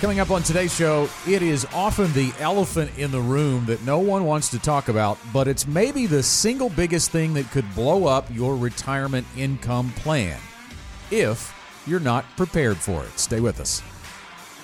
Coming up on today's show, it is often the elephant in the room that no one wants to talk about, but it's maybe the single biggest thing that could blow up your retirement income plan if you're not prepared for it. Stay with us.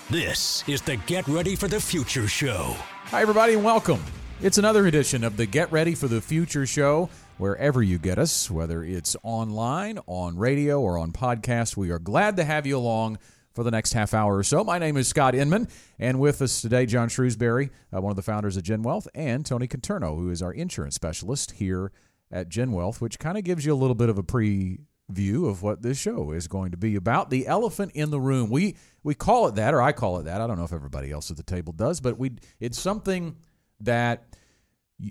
This is the Get Ready for the Future show. Hi, everybody, and welcome. It's another edition of the Get Ready for the Future show. Wherever you get us, whether it's online, on radio, or on podcast, we are glad to have you along for the next half hour or so. My name is Scott Inman, and with us today, John Shrewsbury, uh, one of the founders of Gen Wealth, and Tony Conterno, who is our insurance specialist here at Gen Wealth, which kind of gives you a little bit of a preview of what this show is going to be about. The elephant in the room. We we call it that, or I call it that. I don't know if everybody else at the table does, but we it's something that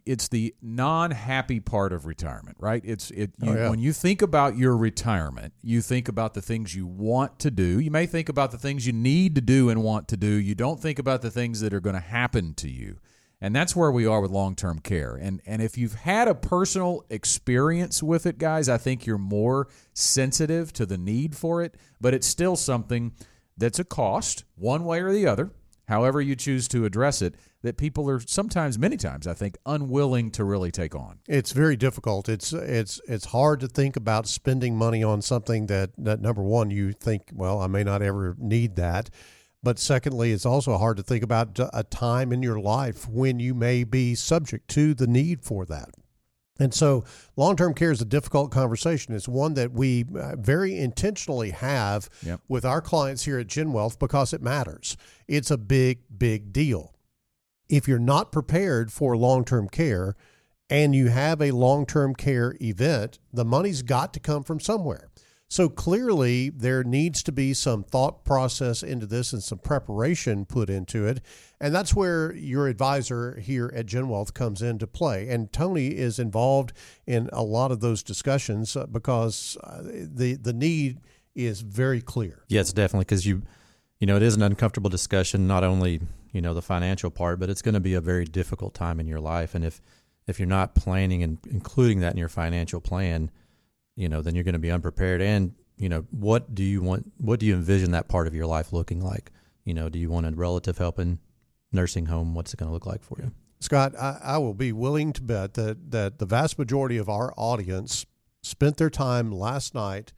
it's the non-happy part of retirement, right? It's it oh, you, Oh, yeah. when you think about your retirement, you think about the things you want to do. You may think about the things you need to do and want to do. You don't think about the things that are going to happen to you. And that's where we are with long-term care. And and if you've had a personal experience with it, guys, I think you're more sensitive to the need for it, but it's still something that's a cost one way or the other however you choose to address it, that people are sometimes, many times, I think, unwilling to really take on. It's very difficult. It's it's it's hard to think about spending money on something that that number one you think, well, I may not ever need that. But secondly, it's also hard to think about a time in your life when you may be subject to the need for that. And so, long term care is a difficult conversation. It's one that we uh, very intentionally have Yep. with our clients here at Gen Wealth because it matters. It's a big, big deal. If you're not prepared for long term care and you have a long term care event, the money's got to come from somewhere. So clearly, there needs to be some thought process into this and some preparation put into it. And that's where your advisor here at Gen Wealth comes into play. And Tony is involved in a lot of those discussions uh, because uh, the, the need is very clear. Yes, definitely, because you, you know, it is an uncomfortable discussion. Not only you know the financial part, but it's going to be a very difficult time in your life. And if if you're not planning and including that in your financial plan, you know, then you're going to be unprepared. And you know, what do you want? What do you envision that part of your life looking like? You know, do you want a relative helping, nursing home? What's it going to look like for you? Scott, I, I will be willing to bet that, that the vast majority of our audience spent their time last night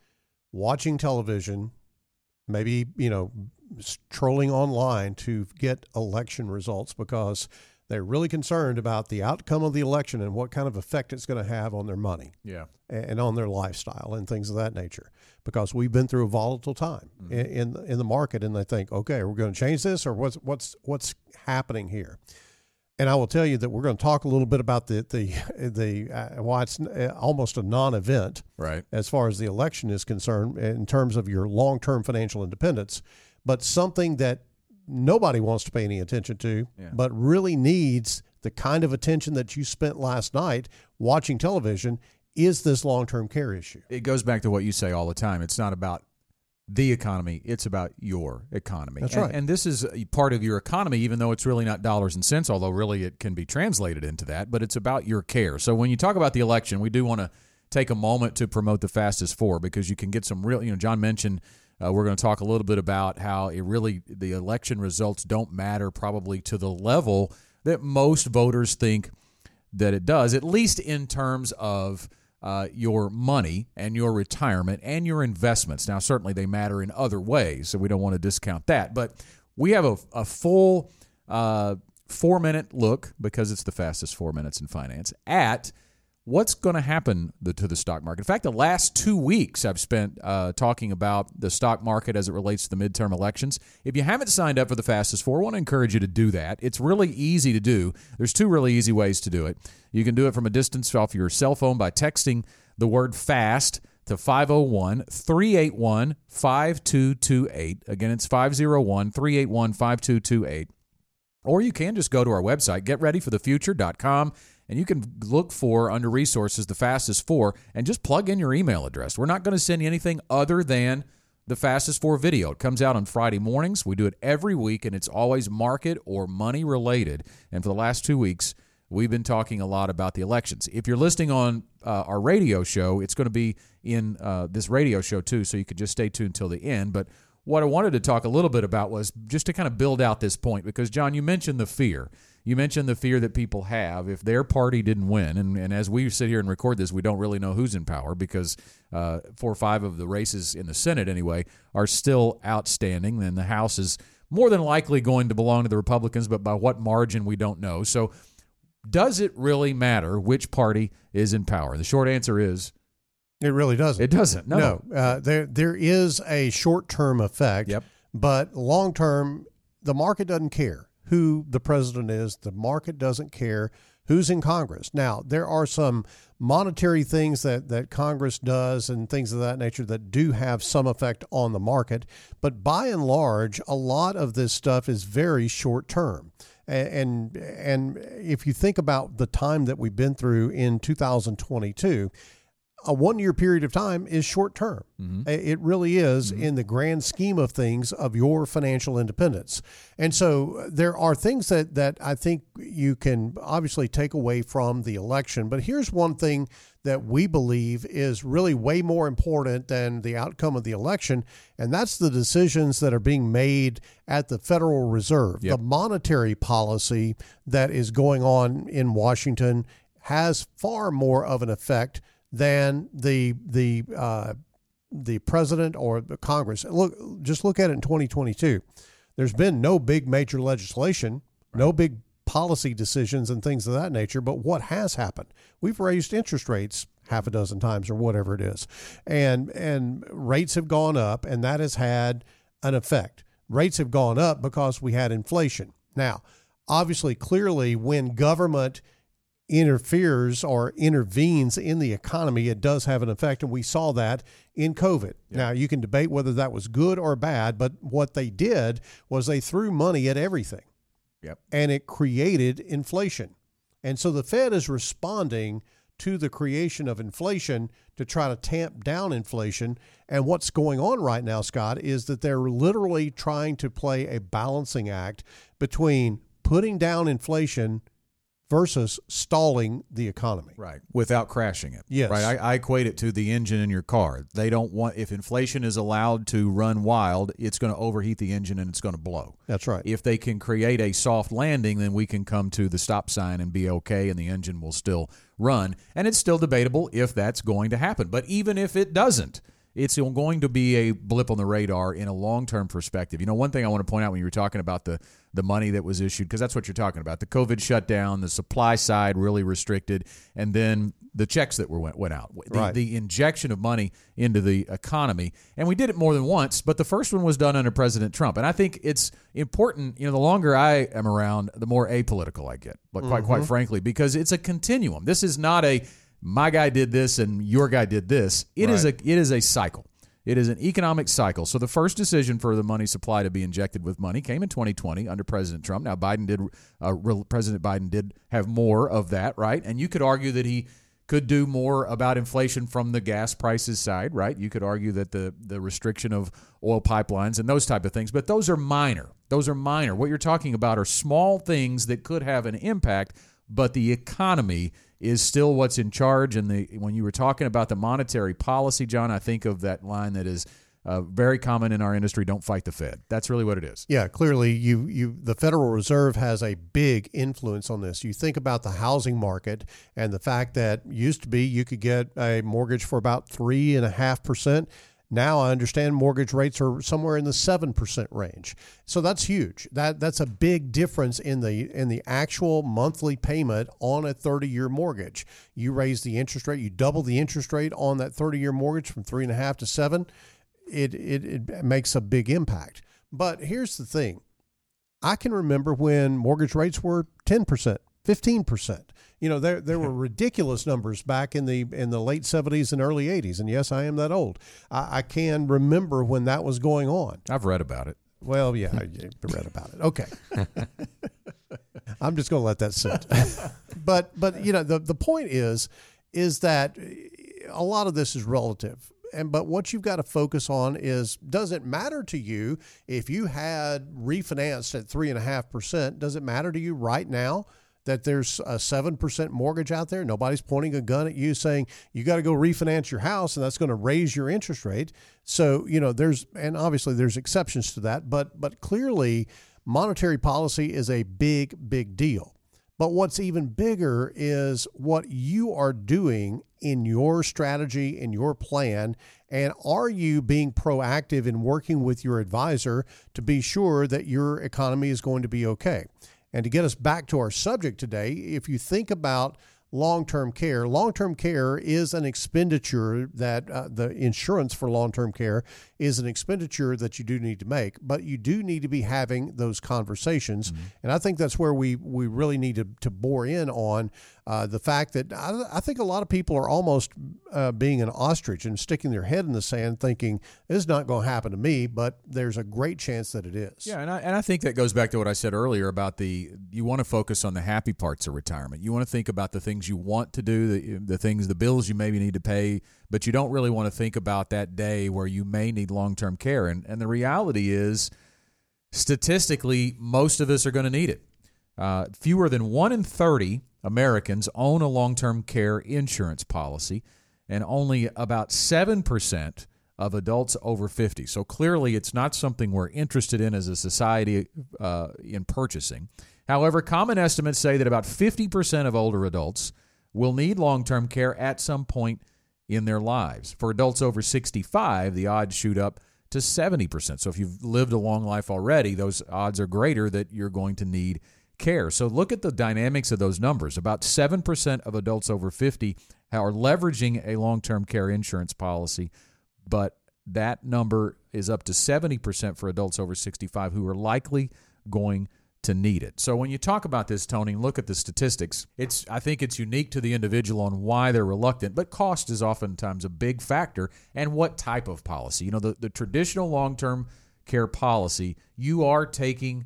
watching television, maybe, you know, trolling online to get election results because they're really concerned about the outcome of the election and what kind of effect it's going to have on their money Yeah. and on their lifestyle and things of that nature because we've been through a volatile time in, in in the market and they think okay we're going to change this or what's what's what's happening here and I will tell you that we're going to talk a little bit about the the the uh, why it's uh, almost a non-event Right. as far as the election is concerned in terms of your long-term financial independence, but something that nobody wants to pay any attention to, Yeah. but really needs the kind of attention that you spent last night watching television is this long-term care issue. It goes back to what you say all the time. It's not about the economy, it's about your economy. That's and, right. And this is a part of your economy, even though it's really not dollars and cents, although really it can be translated into that, but it's about your care. So when you talk about the election, we do want to take a moment to promote the fastest four because you can get some real, you know, John mentioned uh, we're going to talk a little bit about how it really, the election results don't matter probably to the level that most voters think that it does, at least in terms of uh, your money and your retirement and your investments. Now, certainly they matter in other ways, so we don't want to discount that. But we have a, a full uh, four minute look, because it's the fastest four minutes in finance, at what's going to happen the, to the stock market. In fact, the last two weeks I've spent uh, talking about the stock market as it relates to the midterm elections. If you haven't signed up for the fastest four, I want to encourage you to do that. It's really easy to do. There's two really easy ways to do it. You can do it from a distance off your cell phone by texting the word fast to 501 381 5228. Again, it's 501 381 5228. Or you can just go to our website, getreadyforthefuture.com, and you can look for under resources the fastest four and just plug in your email address. We're not going to send you anything other than the fastest four video. It comes out on Friday mornings. We do it every week, and it's always market or money related. And for the last two weeks, we've been talking a lot about the elections. If you're listening on uh, our radio show, it's going to be in uh, this radio show too, so you could just stay tuned till the end. But what I wanted to talk a little bit about was just to kind of build out this point because, John, you mentioned the fear. You mentioned the fear that people have if their party didn't win. And, and as we sit here and record this, we don't really know who's in power because uh, four or five of the races in the Senate, anyway, are still outstanding. Then the House is more than likely going to belong to the Republicans, but by what margin, we don't know. So, does it really matter which party is in power? The short answer is it really doesn't. It doesn't. No, no. Uh, there there is a short term effect. Yep. But long term, the market doesn't care who the president is. The market doesn't care who's in Congress. Now there are some monetary things that that Congress does and things of that nature that do have some effect on the market. But by and large, a lot of this stuff is very short term and and if you think about the time that we've been through in 2022 a one year period of time is short term. Mm-hmm. It really is mm-hmm. in the grand scheme of things of your financial independence. And so uh, there are things that, that I think you can obviously take away from the election. But here's one thing that we believe is really way more important than the outcome of the election, and that's the decisions that are being made at the Federal Reserve. Yep. The monetary policy that is going on in Washington has far more of an effect than the the uh, the president or the Congress. Look, just look at it in 2022. There's been no big major legislation, right. no big policy decisions and things of that nature. But what has happened? We've raised interest rates half a dozen times or whatever it is, and and rates have gone up, and that has had an effect. Rates have gone up because we had inflation. Now, obviously, clearly, when government interferes or intervenes in the economy, it does have an effect. And we saw that in COVID. Yeah. Now, you can debate whether that was good or bad, but what they did was they threw money at everything. Yep. And it created inflation. And so the Fed is responding to the creation of inflation to try to tamp down inflation. And what's going on right now, Scott, is that they're literally trying to play a balancing act between putting down inflation versus stalling the economy. Right. Without crashing it. Yes. Right. I, I, equate it to the engine in your car. They don't want, if inflation is allowed to run wild, it's going to overheat the engine and it's going to blow. That's right. If they can create a soft landing, then we can come to the stop sign and be okay and the engine will still run. And it's still debatable if that's going to happen. But even if it doesn't, it's going to be a blip on the radar in a long term perspective. You know, one thing I want to point out when you were talking about the the money that was issued, because that's what you're talking about the COVID shutdown, the supply side really restricted, and then the checks that were went, went out, the, right. the injection of money into the economy. And we did it more than once, but the first one was done under President Trump. And I think it's important, you know, the longer I am around, the more apolitical I get, but quite, mm-hmm. quite frankly, because it's a continuum. This is not a my guy did this and your guy did this. It right. is a it is a cycle. It is an economic cycle. So the first decision for the money supply to be injected with money came in 2020 under President Trump. Now Biden did uh, President Biden did have more of that, right? And you could argue that he could do more about inflation from the gas prices side, right? You could argue that the the restriction of oil pipelines and those type of things, but those are minor. Those are minor. What you're talking about are small things that could have an impact, but the economy is still what's in charge. And the when you were talking about the monetary policy, John, I think of that line that is uh, very common in our industry. Don't fight the Fed. That's really what it is. Yeah, clearly, you you the Federal Reserve has a big influence on this. You think about the housing market and the fact that used to be you could get a mortgage for about three and a half percent. Now I understand mortgage rates are somewhere in the seven percent range. So that's huge. That that's a big difference in the in the actual monthly payment on a 30 year mortgage. You raise the interest rate, you double the interest rate on that 30 year mortgage from three and a half to seven. It, it it makes a big impact. But here's the thing. I can remember when mortgage rates were 10%, 15%. You know, there there were ridiculous numbers back in the in the late 70s and early 80s. And yes, I am that old. I, I can remember when that was going on. I've read about it. Well, yeah, I read about it. Okay. I'm just going to let that sit. but but you know the the point is is that a lot of this is relative. And but what you've got to focus on is does it matter to you if you had refinanced at three and a half percent? Does it matter to you right now? That there's a 7% mortgage out there. Nobody's pointing a gun at you saying you got to go refinance your house and that's going to raise your interest rate. So, you know, there's and obviously there's exceptions to that, but but clearly monetary policy is a big big deal. But what's even bigger is what you are doing in your strategy, in your plan, and are you being proactive in working with your advisor to be sure that your economy is going to be okay? And to get us back to our subject today, if you think about long term care. Long term care is an expenditure that uh, the insurance for long term care is an expenditure that you do need to make, but you do need to be having those conversations. Mm-hmm. And I think that's where we, we really need to, to bore in on uh, the fact that I, I, think a lot of people are almost uh, being an ostrich and sticking their head in the sand thinking this is not going to happen to me, but there's a great chance that it is. Yeah, and I, and I think that goes back to what I said earlier about the you want to focus on the happy parts of retirement. You want to think about the things you want to do, the, the things, the bills you maybe need to pay, but you don't really want to think about that day where you may need long term care. And, and the reality is, statistically, most of us are going to need it. Uh, fewer than 1 in 30 Americans own a long term care insurance policy, and only about 7% of adults over 50. So clearly, it's not something we're interested in as a society uh, in purchasing. However, common estimates say that about 50% of older adults will need long term care at some point in their lives. For adults over 65, the odds shoot up to 70%. So if you've lived a long life already, those odds are greater that you're going to need care. So look at the dynamics of those numbers. About 7% of adults over 50 are leveraging a long term care insurance policy, but that number is up to 70% for adults over 65 who are likely going to need it. So when you talk about this, Tony, look at the statistics. It's I think it's unique to the individual on why they're reluctant, but cost is oftentimes a big factor and what type of policy. You know, the, the traditional long-term care policy, you are taking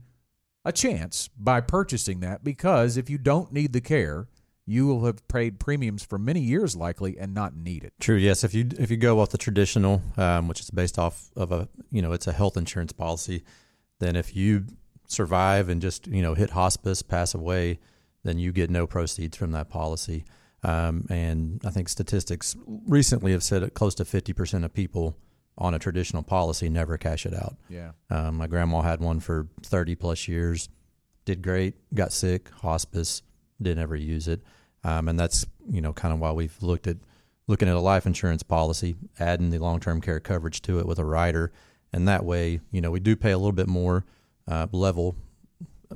a chance by purchasing that because if you don't need the care, you will have paid premiums for many years likely and not need it. True. Yes. If you if you go off the traditional, um, which is based off of a you know it's a health insurance policy, then if you survive and just you know hit hospice, pass away, then you get no proceeds from that policy. Um, and I think statistics recently have said that close to fifty percent of people on a traditional policy never cash it out. Yeah. Um, my grandma had one for thirty plus years, did great, got sick, hospice, didn't ever use it, um, and that's you know kind of why we've looked at looking at a life insurance policy, adding the long term care coverage to it with a rider, and that way you know we do pay a little bit more uh, level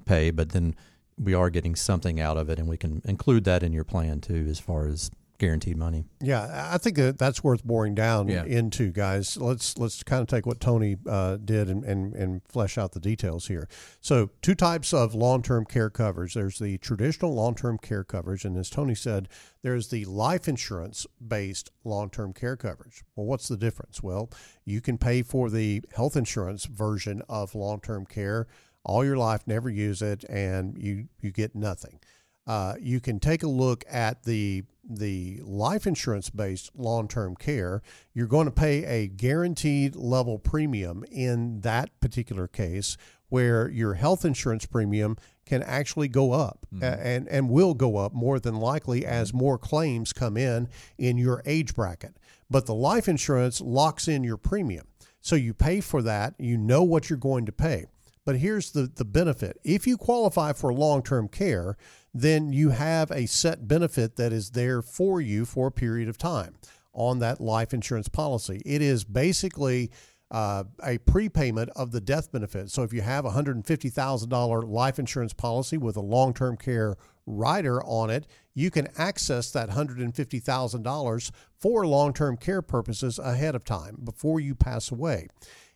pay, but then we are getting something out of it, and we can include that in your plan too, as far as guaranteed money. Yeah, I think that that's worth boring down yeah. into, guys. Let's let's kind of take what Tony uh, did and, and and flesh out the details here. So, two types of long-term care coverage. There's the traditional long-term care coverage, and as Tony said, there's the life insurance-based long-term care coverage. Well, what's the difference? Well, you can pay for the health insurance version of long-term care all your life, never use it, and you you get nothing. Uh, you can take a look at the the life insurance based long term care, you're going to pay a guaranteed level premium in that particular case where your health insurance premium can actually go up mm-hmm. and, and will go up more than likely as mm-hmm. more claims come in in your age bracket. But the life insurance locks in your premium. So you pay for that, you know what you're going to pay. But here's the, the benefit if you qualify for long term care, then you have a set benefit that is there for you for a period of time on that life insurance policy. It is basically uh, a prepayment of the death benefit. So if you have a $150,000 life insurance policy with a long term care rider on it, you can access that $150,000 for long term care purposes ahead of time before you pass away.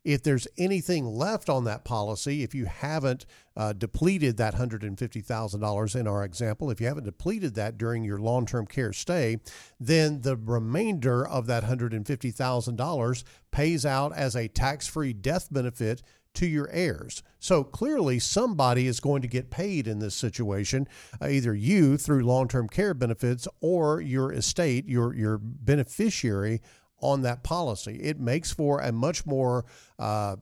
If there's anything left on that policy, if you haven't uh, depleted that $150,000 in our example, if you haven't depleted that during your long term care stay, then the remainder of that $150,000 pays out as a tax free death benefit to your heirs. So clearly, somebody is going to get paid in this situation, uh, either you through long term care benefits or your estate, your, your beneficiary on that policy. It makes for a much more uh,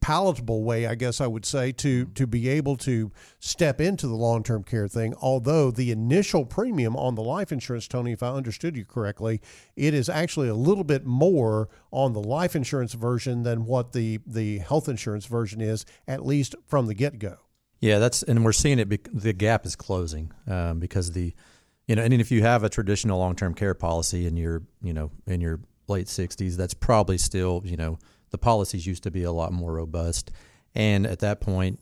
palatable way, I guess I would say, to to be able to step into the long term care thing. Although the initial premium on the life insurance, Tony, if I understood you correctly, it is actually a little bit more on the life insurance version than what the the health insurance version is, at least from the get go. Yeah, that's and we're seeing it. the gap is closing um, because the you know, and if you have a traditional long term care policy in your you know in your late 60s, that's probably still you know the policies used to be a lot more robust. And at that point,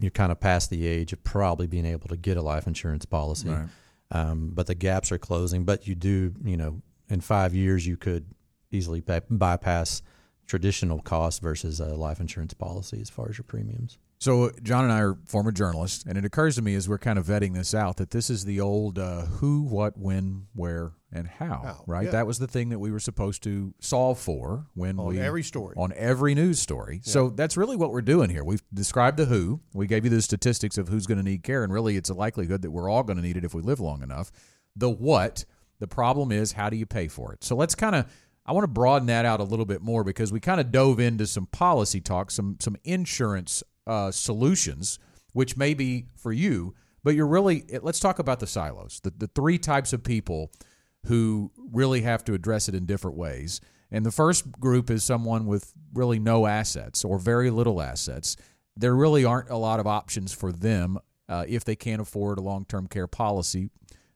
you're kind of past the age of probably being able to get a life insurance policy. Right. Um, but the gaps are closing. But you do, you know, in five years, you could easily by- bypass traditional costs versus a life insurance policy as far as your premiums. So John and I are former journalists, and it occurs to me as we're kind of vetting this out that this is the old uh, who, what, when, where, and how. how right? Yeah. That was the thing that we were supposed to solve for when on we every story on every news story. Yeah. So that's really what we're doing here. We've described the who. We gave you the statistics of who's going to need care, and really, it's a likelihood that we're all going to need it if we live long enough. The what. The problem is how do you pay for it? So let's kind of I want to broaden that out a little bit more because we kind of dove into some policy talk, some some insurance uh, solutions, which may be for you, but you're really, let's talk about the silos, the, the three types of people who really have to address it in different ways. And the first group is someone with really no assets or very little assets. There really aren't a lot of options for them uh, if they can't afford a long term care policy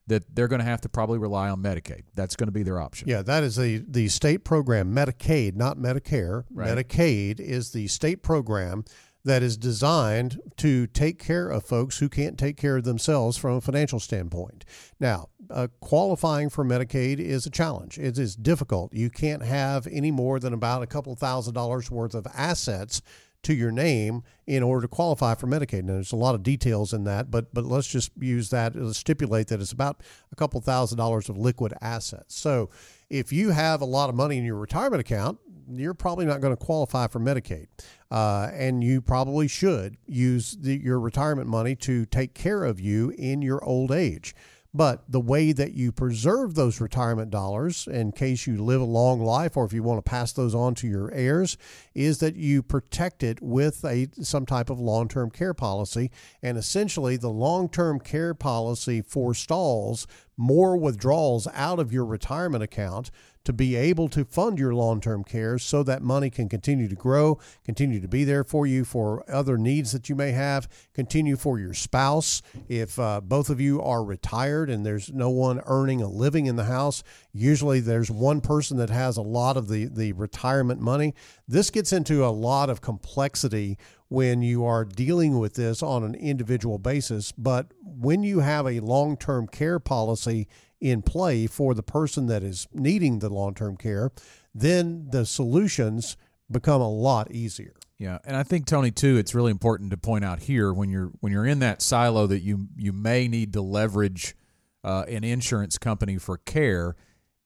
that they're going to have to probably rely on Medicaid. That's going to be their option. Yeah, that is the the state program, Medicaid, not Medicare. Right. Medicaid is the state program that is designed to take care of folks who can't take care of themselves from a financial standpoint. Now, uh, qualifying for Medicaid is a challenge. It is difficult. You can't have any more than about a couple thousand dollars worth of assets to your name in order to qualify for Medicaid. Now, there's a lot of details in that, but but let's just use that uh, stipulate that it's about a couple thousand dollars of liquid assets. So, if you have a lot of money in your retirement account, you're probably not going to qualify for Medicaid. Uh, and you probably should use the, your retirement money to take care of you in your old age. But the way that you preserve those retirement dollars in case you live a long life or if you want to pass those on to your heirs is that you protect it with a some type of long-term care policy and essentially the long-term care policy forestalls more withdrawals out of your retirement account to be able to fund your long term care so that money can continue to grow, continue to be there for you for other needs that you may have, continue for your spouse. If uh, both of you are retired and there's no one earning a living in the house, usually there's one person that has a lot of the, the retirement money. This gets into a lot of complexity when you are dealing with this on an individual basis. But when you have a long term care policy, in play for the person that is needing the long term care, then the solutions become a lot easier. Yeah, and I think Tony too. It's really important to point out here when you're when you're in that silo that you you may need to leverage uh, an insurance company for care.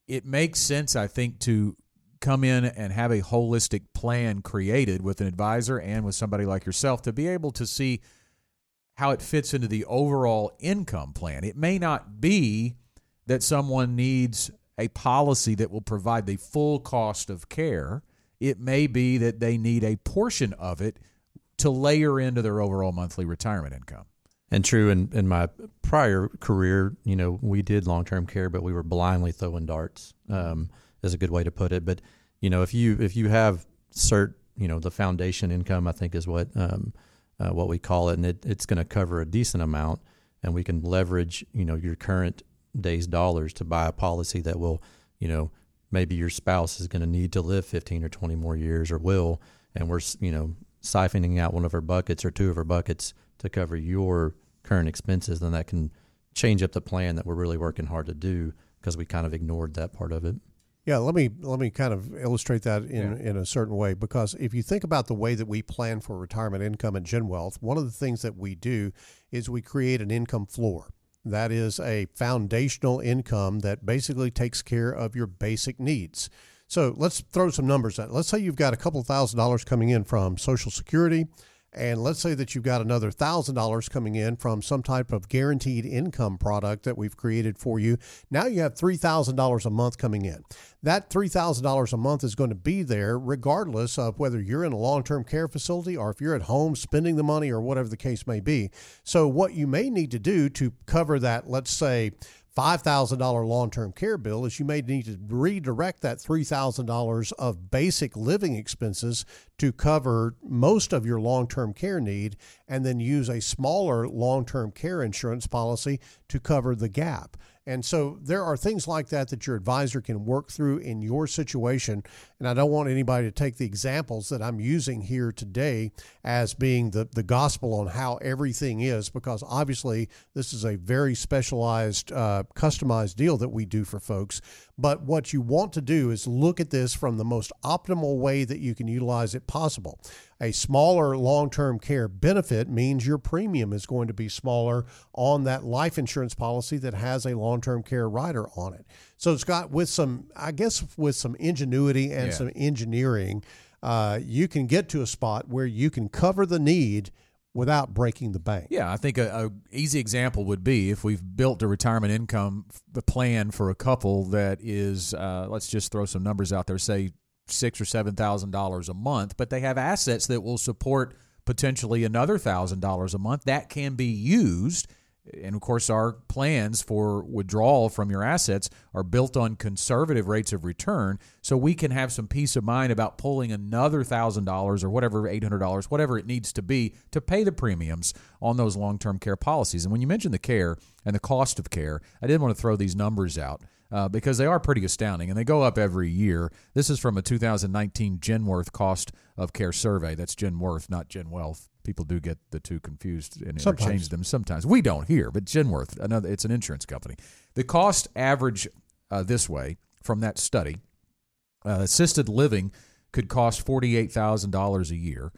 It makes sense, I think, to come in and have a holistic plan created with an advisor and with somebody like yourself to be able to see how it fits into the overall income plan. It may not be that someone needs a policy that will provide the full cost of care. It may be that they need a portion of it to layer into their overall monthly retirement income. And true, in, in my prior career, you know, we did long term care, but we were blindly throwing darts. Um, is a good way to put it. But you know, if you if you have cert, you know, the foundation income, I think is what um, uh, what we call it, and it, it's going to cover a decent amount, and we can leverage, you know, your current day's dollars to buy a policy that will, you know, maybe your spouse is going to need to live 15 or 20 more years or will, and we're, you know, siphoning out one of her buckets or two of her buckets to cover your current expenses, then that can change up the plan that we're really working hard to do because we kind of ignored that part of it. Yeah, let me let me kind of illustrate that in, yeah. in a certain way because if you think about the way that we plan for retirement income at Gen Wealth, one of the things that we do is we create an income floor. That is a foundational income that basically takes care of your basic needs. So let's throw some numbers at. It. Let's say you've got a couple thousand dollars coming in from Social Security, and let's say that you've got another thousand dollars coming in from some type of guaranteed income product that we've created for you. Now you have three thousand dollars a month coming in. That three thousand dollars a month is going to be there regardless of whether you're in a long-term care facility or if you're at home spending the money or whatever the case may be. So what you may need to do to cover that, let's say $5,000 long term care bill is you may need to redirect that $3,000 of basic living expenses to cover most of your long term care need and then use a smaller long term care insurance policy to cover the gap. And so there are things like that that your advisor can work through in your situation. And I don't want anybody to take the examples that I'm using here today as being the, the gospel on how everything is, because obviously this is a very specialized, uh, customized deal that we do for folks. But what you want to do is look at this from the most optimal way that you can utilize it possible. A smaller long term care benefit means your premium is going to be smaller on that life insurance policy that has a long term care rider on it. So, Scott, with some, I guess, with some ingenuity and yeah. some engineering, uh, you can get to a spot where you can cover the need without breaking the bank. Yeah, I think a, a, easy example would be if we've built a retirement income plan for a couple that is, uh, let's just throw some numbers out there, say six or seven thousand dollars a month, but they have assets that will support potentially another thousand dollars a month that can be used and of course, our plans for withdrawal from your assets are built on conservative rates of return, so we can have some peace of mind about pulling another thousand dollars or whatever, eight hundred dollars, whatever it needs to be to pay the premiums on those long-term care policies. And when you mentioned the care and the cost of care, I did want to throw these numbers out. Uh, because they are pretty astounding and they go up every year. This is from a 2019 Genworth cost of care survey. That's Genworth, not Genwealth people do get the two confused and sometimes. interchange them sometimes. We don't here, but Genworth, another, it's an insurance company. The cost average uh, this way from that study: uh, assisted living could cost forty eight thousand dollars a year.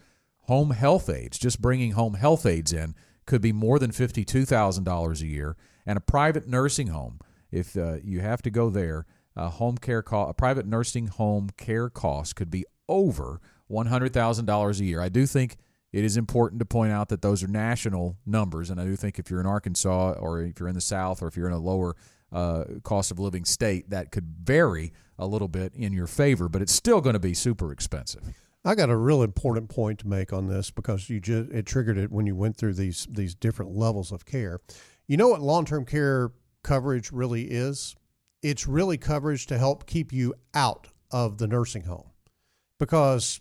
Home health aides, just bringing home health aides in, could be more than fifty two thousand dollars a year, and a private nursing home, if uh, you have to go there, a home care co- a private nursing home care cost could be over one hundred thousand dollars a year. I do think it is important to point out that those are national numbers. And I do think if you're in Arkansas or if you're in the South or if you're in a lower uh, cost of living state, that could vary a little bit in your favor, but it's still going to be super expensive. I got a real important point to make on this because you just it triggered it when you went through these these different levels of care. You know what long-term care coverage really is? It's really coverage to help keep you out of the nursing home. Because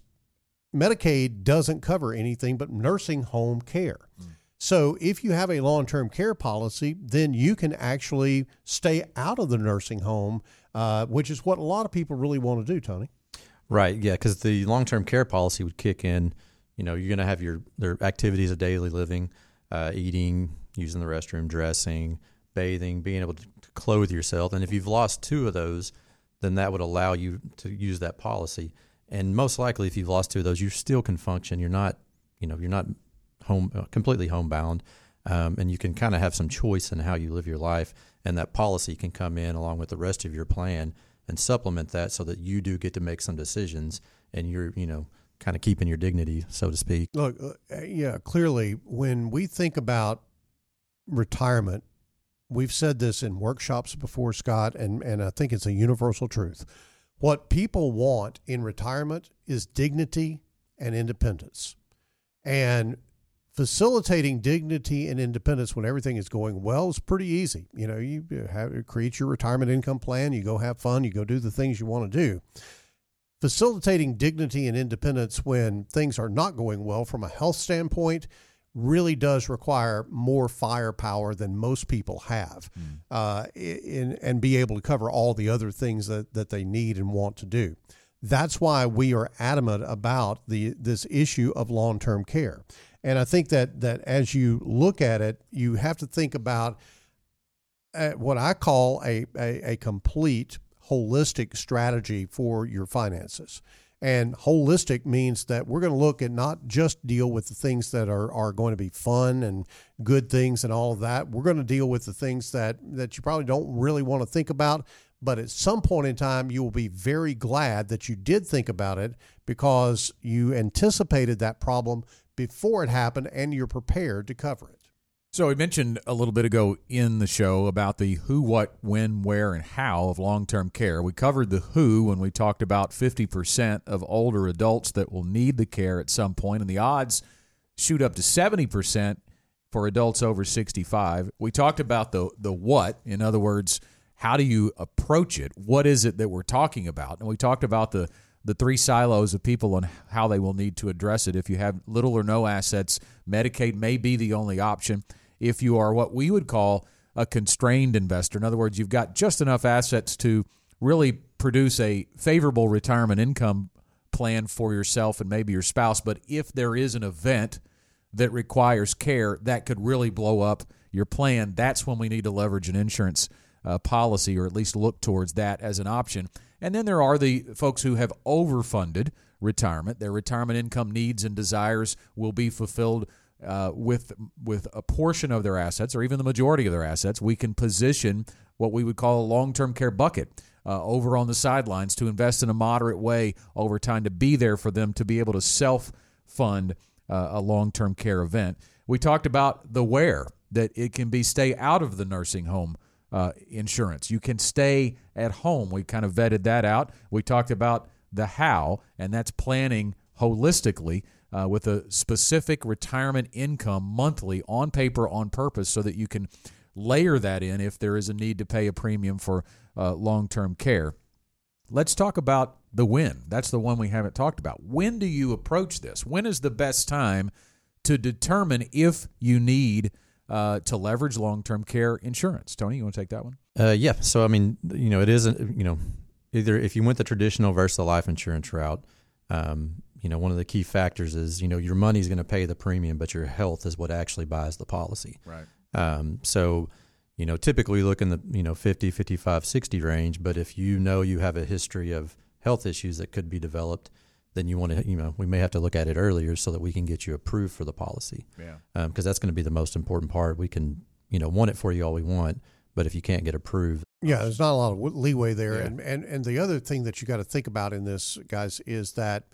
Medicaid doesn't cover anything but nursing home care. Mm. So if you have a long term care policy, then you can actually stay out of the nursing home, uh, which is what a lot of people really want to do, Tony. Right. Yeah. Because the long term care policy would kick in. You know, you're going to have your their activities of daily living, uh, eating, using the restroom, dressing, bathing, being able to clothe yourself. And if you've lost two of those, then that would allow you to use that policy and most likely if you've lost two of those you still can function. You're not you know you're not home uh, completely homebound um, and you can kind of have some choice in how you live your life and that policy can come in along with the rest of your plan and supplement that so that you do get to make some decisions and you're you know kind of keeping your dignity so to speak. Look uh, yeah clearly when we think about retirement we've said this in workshops before scott and, and i think it's a universal truth what people want in retirement is dignity and independence. And facilitating dignity and independence when everything is going well is pretty easy. You know, you have create your retirement income plan, you go have fun, you go do the things you want to do. Facilitating dignity and independence when things are not going well from a health standpoint really does require more firepower than most people have mm. uh, in, and be able to cover all the other things that, that they need and want to do. That's why we are adamant about the this issue of long-term care. And I think that that as you look at it, you have to think about uh, what I call a, a, a complete holistic strategy for your finances. And holistic means that we're going to look at not just deal with the things that are, are going to be fun and good things and all of that. We're going to deal with the things that, that you probably don't really want to think about, But at some point in time, you will be very glad that you did think about it because you anticipated that problem before it happened and you're prepared to cover it. So we mentioned a little bit ago in the show about the who, what, when, where, and how of long-term care. We covered the who when we talked about 50% of older adults that will need the care at some point, and the odds shoot up to 70% for adults over 65. We talked about the the what, in other words, how do you approach it? What is it that we're talking about? And we talked about the the three silos of people on how they will need to address it. If you have little or no assets, Medicaid may be the only option if you are what we would call a constrained investor. In other words, you've got just enough assets to really produce a favorable retirement income plan for yourself and maybe your spouse. But if there is an event that requires care that could really blow up your plan, that's when we need to leverage an insurance uh, policy or at least look towards that as an option. And then there are the folks who have overfunded retirement. Their retirement income needs and desires will be fulfilled uh, with with a portion of their assets or even the majority of their assets, we can position what we would call a long-term care bucket uh, over on the sidelines to invest in a moderate way over time to be there for them to be able to self-fund uh, a long-term care event. We talked about the where that it can be stay out of the nursing home uh, insurance. You can stay at home. We kind of vetted that out. We talked about the how, and that's planning holistically uh, with a specific retirement income monthly on paper on purpose so that you can layer that in if there is a need to pay a premium for uh, long term care. Let's talk about the when. That's the one we haven't talked about. When do you approach this? When is the best time to determine if you need uh, to leverage long term care insurance? Tony, you want to take that one? Uh, yeah. So, I mean, you know, it isn't, you know, either if you went the traditional versus the life insurance route, um, you know, one of the key factors is, you know, your money's going to pay the premium, but your health is what actually buys the policy. Right. Um, so, you know, typically look in the, you know, 50, 55, 60 range. But if you know you have a history of health issues that could be developed, then you want to, you know, we may have to look at it earlier so that we can get you approved for the policy. Yeah. Because um, that's going to be the most important part. We can, you know, want it for you all we want, but if you can't get approved, yeah, there's not a lot of leeway there. Yeah. And, and and the other thing that you got to think about in this, guys, is that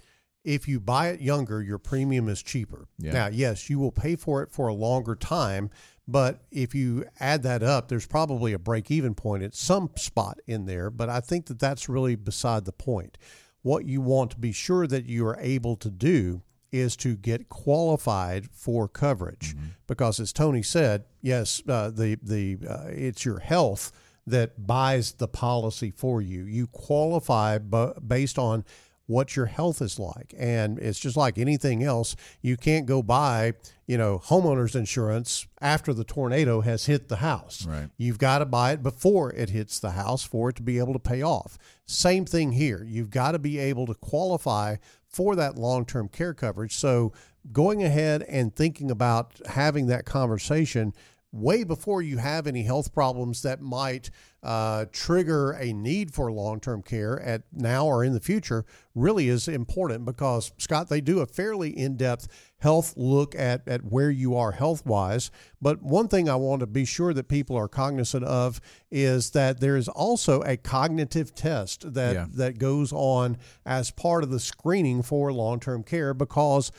if you buy it younger, your premium is cheaper. Yeah. Now, yes, you will pay for it for a longer time, but if you add that up, there's probably a break even point at some spot in there. But I think that that's really beside the point. What you want to be sure that you are able to do is to get qualified for coverage, mm-hmm. because as Tony said, yes, uh, the the uh, it's your health that buys the policy for you. You qualify b- based on what your health is like. And it's just like anything else. You can't go buy, you know, homeowners insurance after the tornado has hit the house. Right. You've got to buy it before it hits the house for it to be able to pay off. Same thing here. You've got to be able to qualify for that long term care coverage. So going ahead and thinking about having that conversation way before you have any health problems that might uh, trigger a need for long-term care at now or in the future really is important because Scott they do a fairly in-depth health look at, at where you are health-wise but one thing I want to be sure that people are cognizant of is that there is also a cognitive test that yeah. that goes on as part of the screening for long-term care because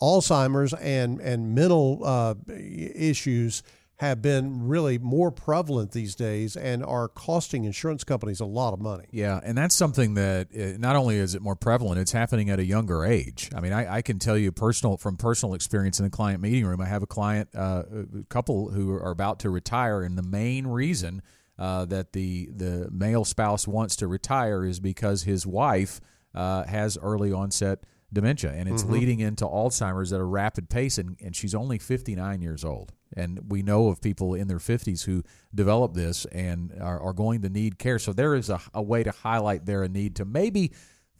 Alzheimer's and and mental uh, issues have been really more prevalent these days and are costing insurance companies a lot of money. Yeah, and that's something that uh, not only is it more prevalent, it's happening at a younger age. I mean, I, I can tell you personal from personal experience in the client meeting room. I have a client, uh, a couple who are about to retire, and the main reason uh, that the the male spouse wants to retire is because his wife uh, has early onset dementia, and it's mm-hmm. leading into Alzheimer's at a rapid pace, and, and she's only 59 years old. And we know of people in their 50s who develop this and are, are going to need care. So there is a, a, way to highlight there a need to maybe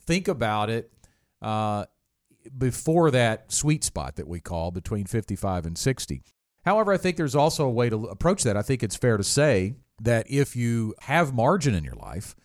think about it uh, before that sweet spot that we call between 55 and 60. However, I think there's also a way to approach that. I think it's fair to say that if you have margin in your life,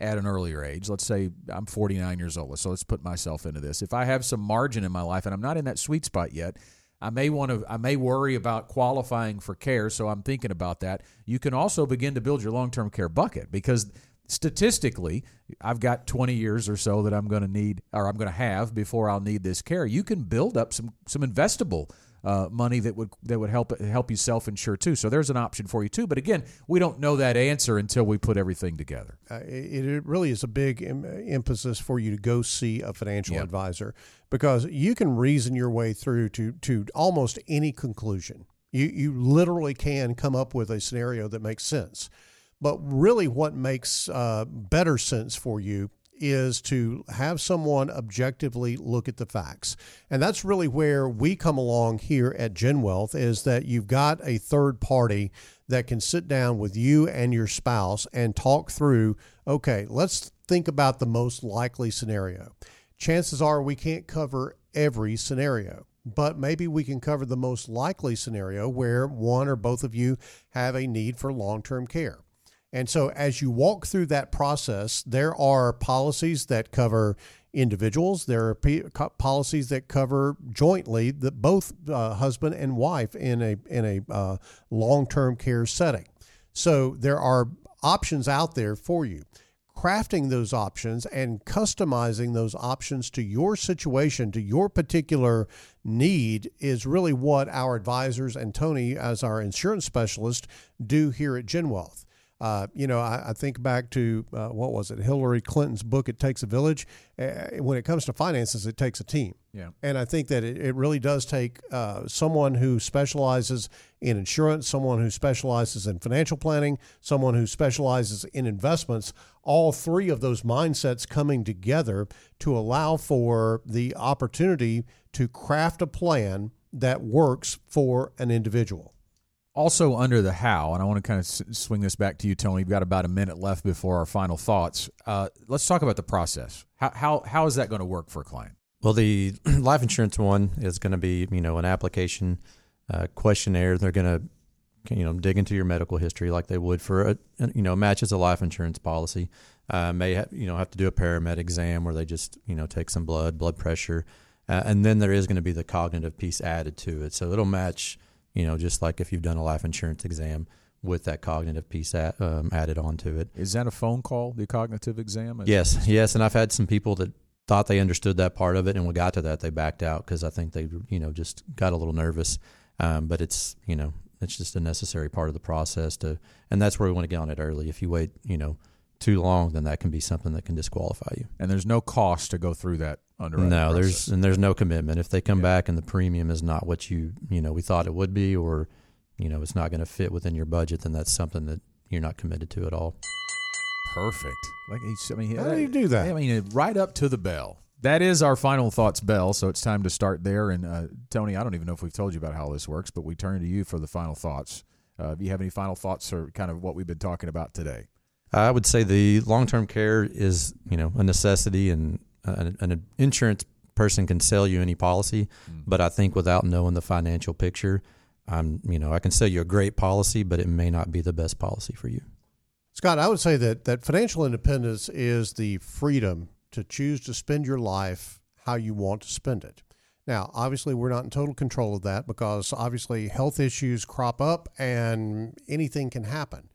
at an earlier age. Let's say I'm 49 years old. So let's put myself into this. If I have some margin in my life and I'm not in that sweet spot yet, I may want to I may worry about qualifying for care, so I'm thinking about that. You can also begin to build your long-term care bucket because statistically, I've got 20 years or so that I'm going to need or I'm going to have before I'll need this care. You can build up some some investable uh, money that would that would help help you self insure too. So there's an option for you too. But again, we don't know that answer until we put everything together. Uh, it, it, really is a big em- emphasis for you to go see a financial yep. advisor because you can reason your way through to to almost any conclusion. You you literally can come up with a scenario that makes sense. But really, what makes uh, better sense for you is to have someone objectively look at the facts. And that's really where we come along here at GenWealth is that you've got a third party that can sit down with you and your spouse and talk through, okay, let's think about the most likely scenario. Chances are we can't cover every scenario but maybe we can cover the most likely scenario where one or both of you have a need for long term care. And so, as you walk through that process, there are policies that cover individuals. There are p- policies that cover jointly that both uh, husband and wife in a in a uh, long term care setting. So there are options out there for you. Crafting those options and customizing those options to your situation, to your particular need, is really what our advisors and Tony, as our insurance specialist, do here at GenWealth. Uh, you know, I, I, think back to uh, what was it, Hillary Clinton's book, It Takes a Village. Uh, when it comes to finances, it takes a team. Yeah. And I think that it, it really does take uh, someone who specializes in insurance, someone who specializes in financial planning, someone who specializes in investments, all three of those mindsets coming together to allow for the opportunity to craft a plan that works for an individual also under the how, and I want to kind of swing this back to you, Tony. We've got about a minute left before our final thoughts. Uh, let's talk about the process. How, how, how is that going to work for a client? Well, the life insurance one is going to be, you know, an application uh, questionnaire. They're going to, you know, dig into your medical history like they would for a, you know, matches a life insurance policy. Uh, may have, you know have to do a paramed exam where they just you know take some blood, blood pressure, uh, and then there is going to be the cognitive piece added to it. So it'll match you know, just like if you've done a life insurance exam with that cognitive piece at, um, added onto it. Is that a phone call, the cognitive exam? yes, yes. And I've had some people that thought they understood that part of it, and when we got to that, they backed out because I think they, you know, just got a little nervous. Um, but it's, you know, it's just a necessary part of the process to, and that's where we want to get on it early. If you wait, you know, too long, then that can be something that can disqualify you. And there's no cost to go through that underwriting. No, process. there's and there's no commitment. If they come yeah. back and the premium is not what you you know we thought it would be, or you know it's not going to fit within your budget, then that's something that you're not committed to at all. Perfect. Like he, I mean, how do you do that? I mean, right up to the bell. That is our final thoughts bell, so it's time to start there. And uh, Tony, I don't even know if we've told you about how this works, but we turn to you for the final thoughts. Uh, if you have any final thoughts or kind of what we've been talking about today. I would say the long term care is you know a necessity, and an, an insurance person can sell you any policy, mm. but I think without knowing the financial picture, I'm you know I can sell you a great policy, but it may not be the best policy for you. Scott, I would say that that financial independence is the freedom to choose to spend your life how you want to spend it. Now, obviously, we're not in total control of that because obviously health issues crop up and anything can happen.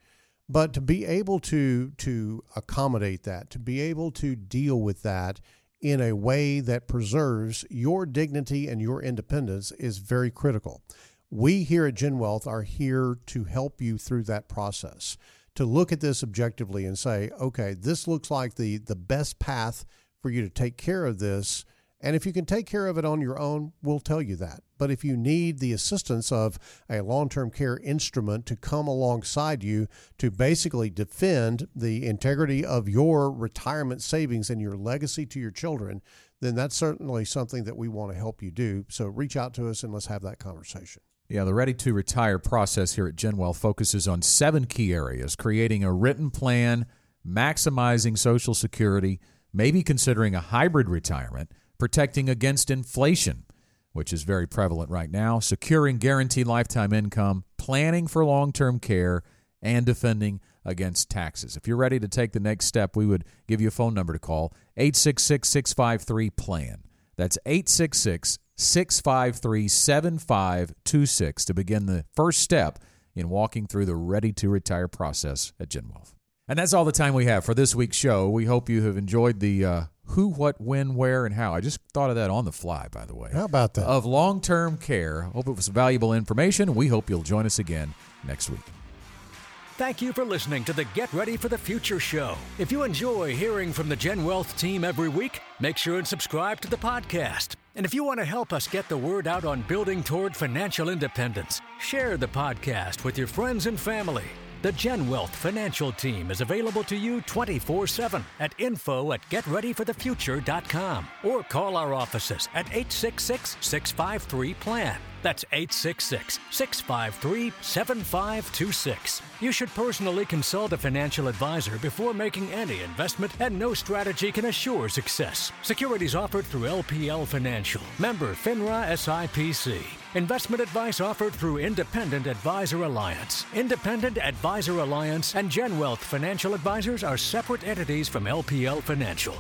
But to be able to to accommodate that, to be able to deal with that in a way that preserves your dignity and your independence is very critical. We here at GenWealth are here to help you through that process. To look at this objectively and say, okay, this looks like the the best path for you to take care of this and if you can take care of it on your own, we'll tell you that. But if you need the assistance of a long term care instrument to come alongside you to basically defend the integrity of your retirement savings and your legacy to your children, then that's certainly something that we want to help you do. So reach out to us and let's have that conversation. Yeah, the Ready to Retire process here at GenWealth focuses on seven key areas creating a written plan, maximizing Social Security, maybe considering a hybrid retirement protecting against inflation, which is very prevalent right now, securing guaranteed lifetime income, planning for long term care, and defending against taxes. If you're ready to take the next step, we would give you a phone number to call 866 653 PLAN. That's 866 653 7526 to begin the first step in walking through the ready to retire process at GenWealth. And that's all the time we have for this week's show. We hope you have enjoyed the uh, who, what, when, where, and how. I just thought of that on the fly, by the way. How about that? Of long term care. Hope it was valuable information. We hope you'll join us again next week. Thank you for listening to the Get Ready for the Future show. If you enjoy hearing from the Gen Wealth team every week, make sure and subscribe to the podcast. And if you want to help us get the word out on building toward financial independence, share the podcast with your friends and family. The Gen Wealth Financial Team is available to you 24 7 at info at getreadyforthefuture.com or call our offices at 866 653 PLAN. That's 866 653 7526. You should personally consult a financial advisor before making any investment, and no strategy can assure success. Securities offered through LPL Financial, member FINRA SIPC. Investment advice offered through Independent Advisor Alliance. Independent Advisor Alliance and GenWealth Financial Advisors are separate entities from LPL Financial.